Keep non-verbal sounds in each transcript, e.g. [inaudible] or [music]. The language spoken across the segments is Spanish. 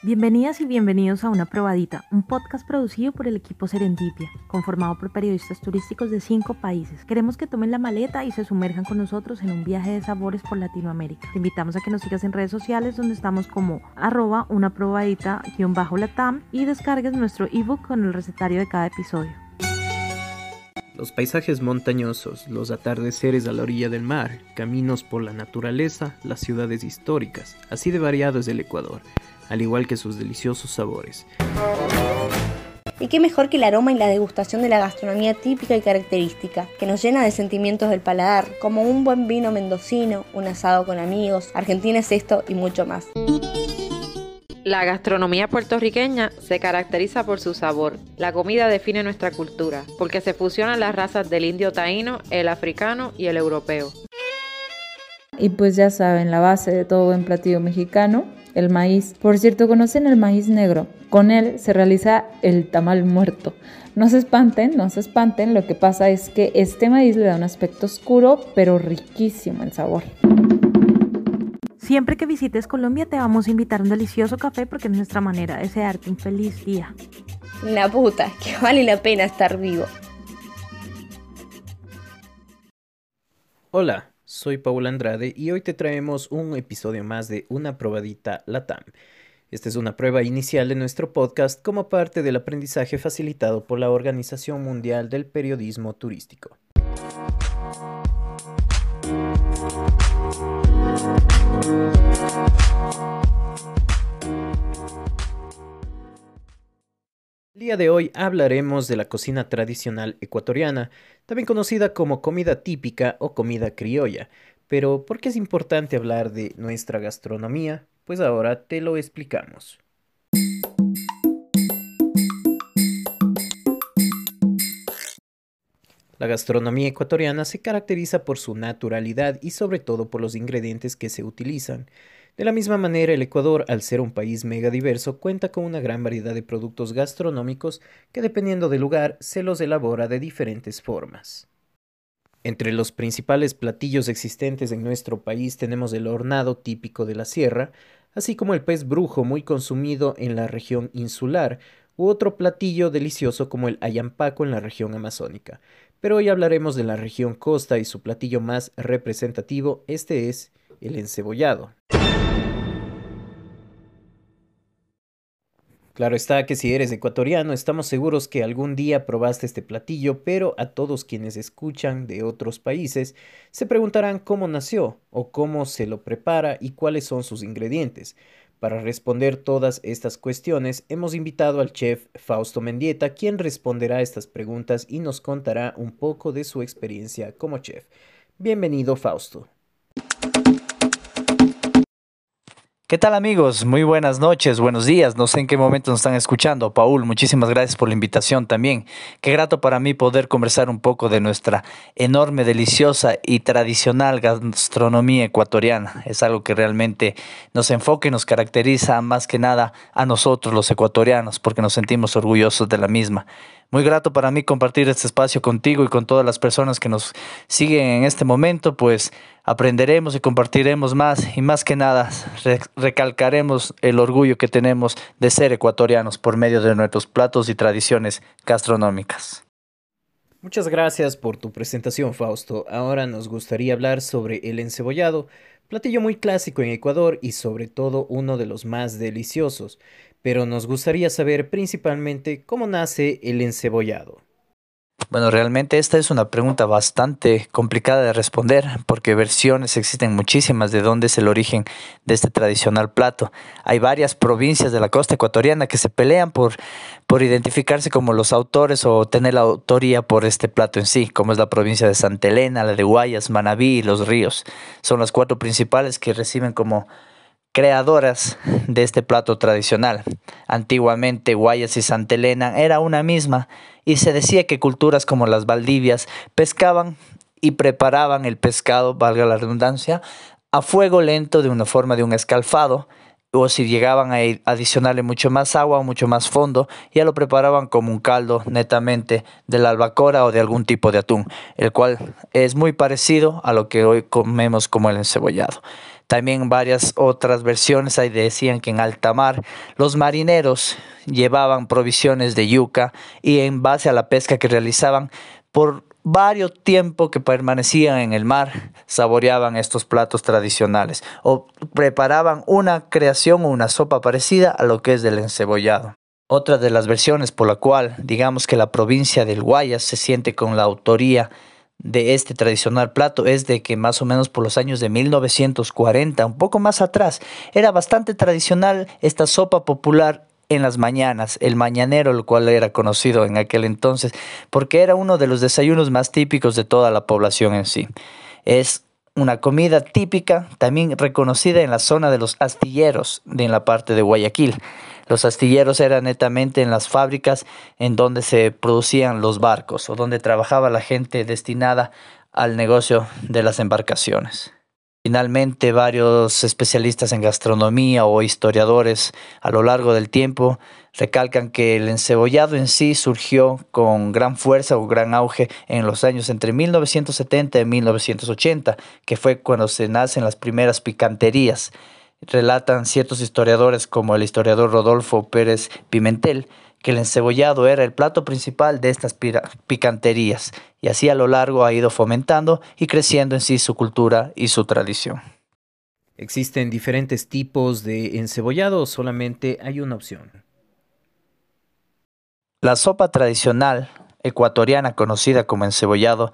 Bienvenidas y bienvenidos a Una Probadita, un podcast producido por el equipo Serendipia, conformado por periodistas turísticos de cinco países. Queremos que tomen la maleta y se sumerjan con nosotros en un viaje de sabores por Latinoamérica. Te invitamos a que nos sigas en redes sociales donde estamos como arroba una probadita-latam y descargues nuestro ebook con el recetario de cada episodio. Los paisajes montañosos, los atardeceres a la orilla del mar, caminos por la naturaleza, las ciudades históricas, así de variado es el Ecuador al igual que sus deliciosos sabores. Y qué mejor que el aroma y la degustación de la gastronomía típica y característica, que nos llena de sentimientos del paladar, como un buen vino mendocino, un asado con amigos, Argentina es esto y mucho más. La gastronomía puertorriqueña se caracteriza por su sabor. La comida define nuestra cultura, porque se fusionan las razas del indio taíno, el africano y el europeo. Y pues ya saben, la base de todo buen platillo mexicano el maíz. Por cierto, ¿conocen el maíz negro? Con él se realiza el tamal muerto. No se espanten, no se espanten, lo que pasa es que este maíz le da un aspecto oscuro, pero riquísimo en sabor. Siempre que visites Colombia te vamos a invitar a un delicioso café porque es nuestra manera de desearte un feliz día. La puta, [laughs] que vale la pena estar vivo. Hola, soy Paul Andrade y hoy te traemos un episodio más de Una probadita Latam. Esta es una prueba inicial de nuestro podcast como parte del aprendizaje facilitado por la Organización Mundial del Periodismo Turístico. El día de hoy hablaremos de la cocina tradicional ecuatoriana, también conocida como comida típica o comida criolla. Pero, ¿por qué es importante hablar de nuestra gastronomía? Pues ahora te lo explicamos. La gastronomía ecuatoriana se caracteriza por su naturalidad y sobre todo por los ingredientes que se utilizan. De la misma manera, el Ecuador, al ser un país megadiverso, cuenta con una gran variedad de productos gastronómicos que dependiendo del lugar se los elabora de diferentes formas. Entre los principales platillos existentes en nuestro país tenemos el hornado típico de la sierra, así como el pez brujo muy consumido en la región insular, u otro platillo delicioso como el ayampaco en la región amazónica. Pero hoy hablaremos de la región costa y su platillo más representativo, este es el encebollado. Claro está que si eres ecuatoriano, estamos seguros que algún día probaste este platillo, pero a todos quienes escuchan de otros países se preguntarán cómo nació o cómo se lo prepara y cuáles son sus ingredientes. Para responder todas estas cuestiones, hemos invitado al chef Fausto Mendieta, quien responderá estas preguntas y nos contará un poco de su experiencia como chef. Bienvenido, Fausto. ¿Qué tal amigos? Muy buenas noches, buenos días. No sé en qué momento nos están escuchando. Paul, muchísimas gracias por la invitación también. Qué grato para mí poder conversar un poco de nuestra enorme, deliciosa y tradicional gastronomía ecuatoriana. Es algo que realmente nos enfoca y nos caracteriza más que nada a nosotros los ecuatorianos porque nos sentimos orgullosos de la misma. Muy grato para mí compartir este espacio contigo y con todas las personas que nos siguen en este momento, pues aprenderemos y compartiremos más y más que nada recalcaremos el orgullo que tenemos de ser ecuatorianos por medio de nuestros platos y tradiciones gastronómicas. Muchas gracias por tu presentación, Fausto. Ahora nos gustaría hablar sobre el encebollado, platillo muy clásico en Ecuador y sobre todo uno de los más deliciosos pero nos gustaría saber principalmente cómo nace el encebollado. Bueno, realmente esta es una pregunta bastante complicada de responder porque versiones existen muchísimas de dónde es el origen de este tradicional plato. Hay varias provincias de la costa ecuatoriana que se pelean por, por identificarse como los autores o tener la autoría por este plato en sí, como es la provincia de Santa Elena, la de Guayas, Manabí y Los Ríos. Son las cuatro principales que reciben como creadoras de este plato tradicional. Antiguamente Guayas y Santa Elena era una misma y se decía que culturas como las Valdivias pescaban y preparaban el pescado, valga la redundancia, a fuego lento de una forma de un escalfado o si llegaban a adicionarle mucho más agua o mucho más fondo, ya lo preparaban como un caldo netamente de la albacora o de algún tipo de atún, el cual es muy parecido a lo que hoy comemos como el encebollado. También varias otras versiones ahí decían que en alta mar los marineros llevaban provisiones de yuca y en base a la pesca que realizaban por varios tiempo que permanecían en el mar, saboreaban estos platos tradicionales o preparaban una creación o una sopa parecida a lo que es del encebollado. Otra de las versiones por la cual digamos que la provincia del Guayas se siente con la autoría de este tradicional plato es de que más o menos por los años de 1940, un poco más atrás, era bastante tradicional esta sopa popular en las mañanas, el mañanero, el cual era conocido en aquel entonces, porque era uno de los desayunos más típicos de toda la población en sí. Es una comida típica, también reconocida en la zona de los astilleros, de en la parte de Guayaquil. Los astilleros eran netamente en las fábricas en donde se producían los barcos o donde trabajaba la gente destinada al negocio de las embarcaciones. Finalmente, varios especialistas en gastronomía o historiadores a lo largo del tiempo recalcan que el encebollado en sí surgió con gran fuerza o gran auge en los años entre 1970 y 1980, que fue cuando se nacen las primeras picanterías. Relatan ciertos historiadores como el historiador Rodolfo Pérez Pimentel, que el encebollado era el plato principal de estas picanterías y así a lo largo ha ido fomentando y creciendo en sí su cultura y su tradición. ¿Existen diferentes tipos de encebollado solamente hay una opción? La sopa tradicional ecuatoriana conocida como encebollado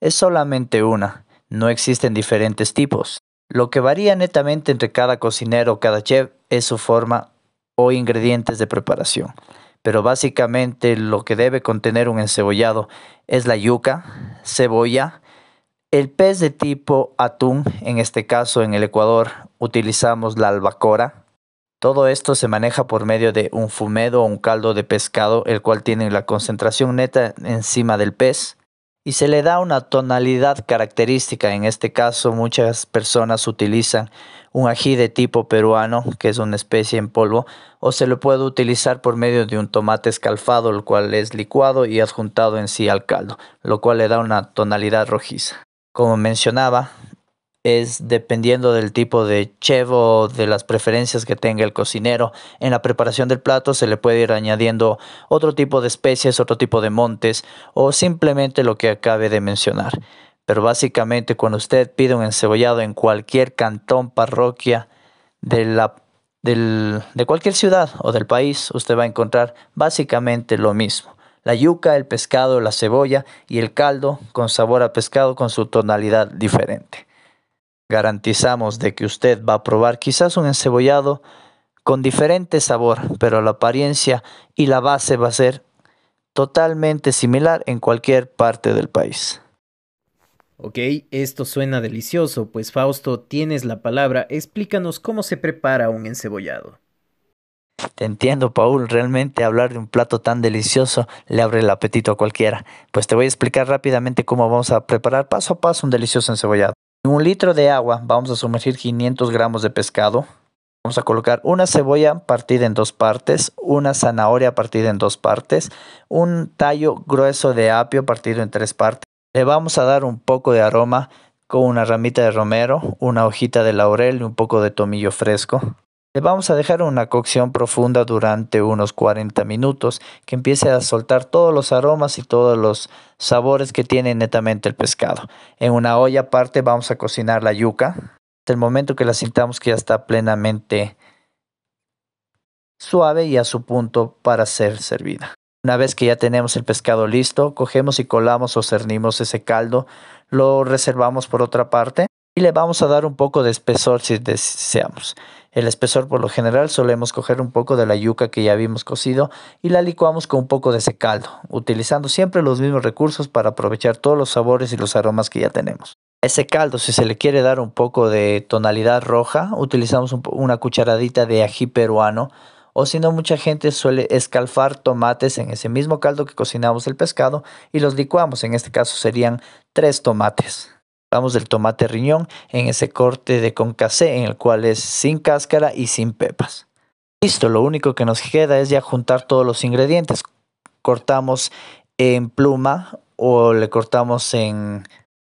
es solamente una, no existen diferentes tipos. Lo que varía netamente entre cada cocinero o cada chef es su forma o ingredientes de preparación pero básicamente lo que debe contener un encebollado es la yuca, cebolla, el pez de tipo atún, en este caso en el Ecuador utilizamos la albacora. Todo esto se maneja por medio de un fumedo o un caldo de pescado, el cual tiene la concentración neta encima del pez y se le da una tonalidad característica. En este caso, muchas personas utilizan un ají de tipo peruano, que es una especie en polvo, o se lo puede utilizar por medio de un tomate escalfado, el cual es licuado y adjuntado en sí al caldo, lo cual le da una tonalidad rojiza. Como mencionaba, es dependiendo del tipo de chevo, de las preferencias que tenga el cocinero. En la preparación del plato se le puede ir añadiendo otro tipo de especies, otro tipo de montes o simplemente lo que acabe de mencionar. Pero básicamente cuando usted pide un encebollado en cualquier cantón, parroquia de, la, de cualquier ciudad o del país, usted va a encontrar básicamente lo mismo. La yuca, el pescado, la cebolla y el caldo con sabor a pescado con su tonalidad diferente. Garantizamos de que usted va a probar quizás un encebollado con diferente sabor, pero la apariencia y la base va a ser totalmente similar en cualquier parte del país. Ok, esto suena delicioso, pues Fausto, tienes la palabra, explícanos cómo se prepara un encebollado. Te entiendo, Paul, realmente hablar de un plato tan delicioso le abre el apetito a cualquiera. Pues te voy a explicar rápidamente cómo vamos a preparar paso a paso un delicioso encebollado. En un litro de agua vamos a sumergir 500 gramos de pescado. Vamos a colocar una cebolla partida en dos partes, una zanahoria partida en dos partes, un tallo grueso de apio partido en tres partes. Le vamos a dar un poco de aroma con una ramita de romero, una hojita de laurel y un poco de tomillo fresco. Le vamos a dejar una cocción profunda durante unos 40 minutos que empiece a soltar todos los aromas y todos los sabores que tiene netamente el pescado. En una olla aparte vamos a cocinar la yuca. Hasta el momento que la sintamos que ya está plenamente suave y a su punto para ser servida. Una vez que ya tenemos el pescado listo, cogemos y colamos o cernimos ese caldo, lo reservamos por otra parte y le vamos a dar un poco de espesor si deseamos. El espesor por lo general solemos coger un poco de la yuca que ya habíamos cocido y la licuamos con un poco de ese caldo, utilizando siempre los mismos recursos para aprovechar todos los sabores y los aromas que ya tenemos. Ese caldo, si se le quiere dar un poco de tonalidad roja, utilizamos una cucharadita de ají peruano o si no mucha gente suele escalfar tomates en ese mismo caldo que cocinamos el pescado y los licuamos, en este caso serían tres tomates. Hablamos del tomate riñón en ese corte de concassé en el cual es sin cáscara y sin pepas. Listo, lo único que nos queda es ya juntar todos los ingredientes. Cortamos en pluma o le cortamos en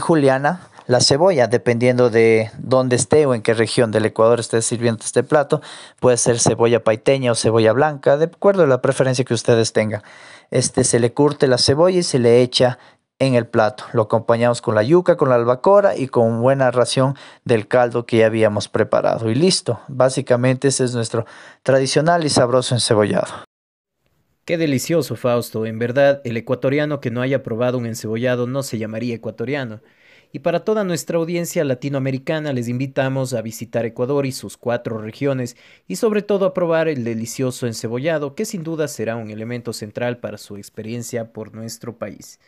juliana la cebolla, dependiendo de dónde esté o en qué región del Ecuador esté sirviendo este plato. Puede ser cebolla paiteña o cebolla blanca, de acuerdo a la preferencia que ustedes tengan. Este se le curte la cebolla y se le echa en el plato. Lo acompañamos con la yuca, con la albacora y con buena ración del caldo que ya habíamos preparado. Y listo, básicamente ese es nuestro tradicional y sabroso encebollado. Qué delicioso, Fausto. En verdad, el ecuatoriano que no haya probado un encebollado no se llamaría ecuatoriano. Y para toda nuestra audiencia latinoamericana les invitamos a visitar Ecuador y sus cuatro regiones y sobre todo a probar el delicioso encebollado que sin duda será un elemento central para su experiencia por nuestro país.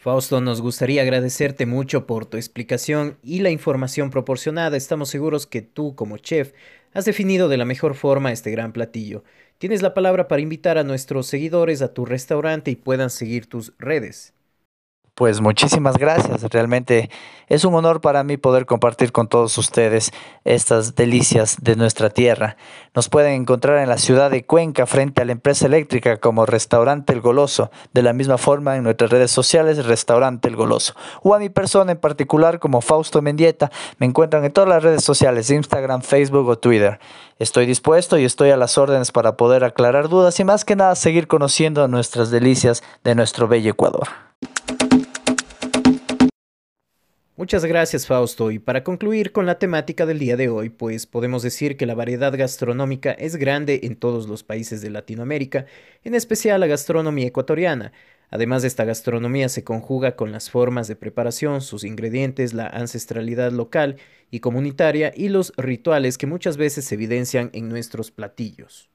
Fausto, nos gustaría agradecerte mucho por tu explicación y la información proporcionada. Estamos seguros que tú, como chef, has definido de la mejor forma este gran platillo. Tienes la palabra para invitar a nuestros seguidores a tu restaurante y puedan seguir tus redes. Pues muchísimas gracias. Realmente es un honor para mí poder compartir con todos ustedes estas delicias de nuestra tierra. Nos pueden encontrar en la ciudad de Cuenca frente a la empresa eléctrica como Restaurante El Goloso. De la misma forma en nuestras redes sociales Restaurante El Goloso. O a mi persona en particular como Fausto Mendieta. Me encuentran en todas las redes sociales, Instagram, Facebook o Twitter. Estoy dispuesto y estoy a las órdenes para poder aclarar dudas y más que nada seguir conociendo nuestras delicias de nuestro bello Ecuador. Muchas gracias Fausto y para concluir con la temática del día de hoy, pues podemos decir que la variedad gastronómica es grande en todos los países de Latinoamérica, en especial la gastronomía ecuatoriana. Además de esta gastronomía se conjuga con las formas de preparación, sus ingredientes, la ancestralidad local y comunitaria y los rituales que muchas veces se evidencian en nuestros platillos.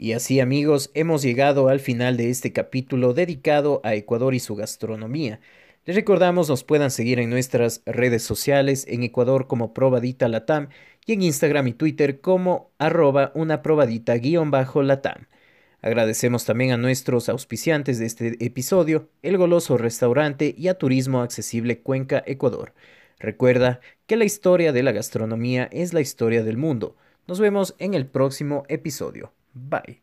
Y así amigos, hemos llegado al final de este capítulo dedicado a Ecuador y su gastronomía. Les recordamos nos puedan seguir en nuestras redes sociales, en Ecuador como Probadita Latam y en Instagram y Twitter como arroba una probadita guion bajo Latam. Agradecemos también a nuestros auspiciantes de este episodio, El Goloso Restaurante y a Turismo Accesible Cuenca, Ecuador. Recuerda que la historia de la gastronomía es la historia del mundo. Nos vemos en el próximo episodio. Bye.